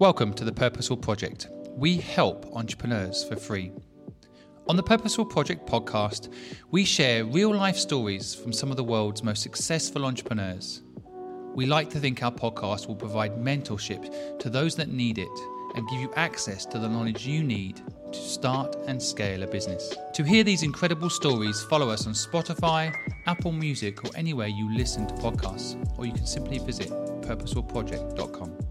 Welcome to the Purposeful Project. We help entrepreneurs for free. On the Purposeful Project podcast, we share real life stories from some of the world's most successful entrepreneurs. We like to think our podcast will provide mentorship to those that need it and give you access to the knowledge you need to start and scale a business. To hear these incredible stories, follow us on Spotify, Apple Music, or anywhere you listen to podcasts, or you can simply visit purposefulproject.com.